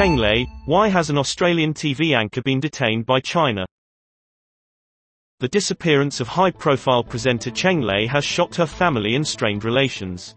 Cheng Lei, why has an Australian TV anchor been detained by China? The disappearance of high-profile presenter Cheng Lei has shocked her family and strained relations.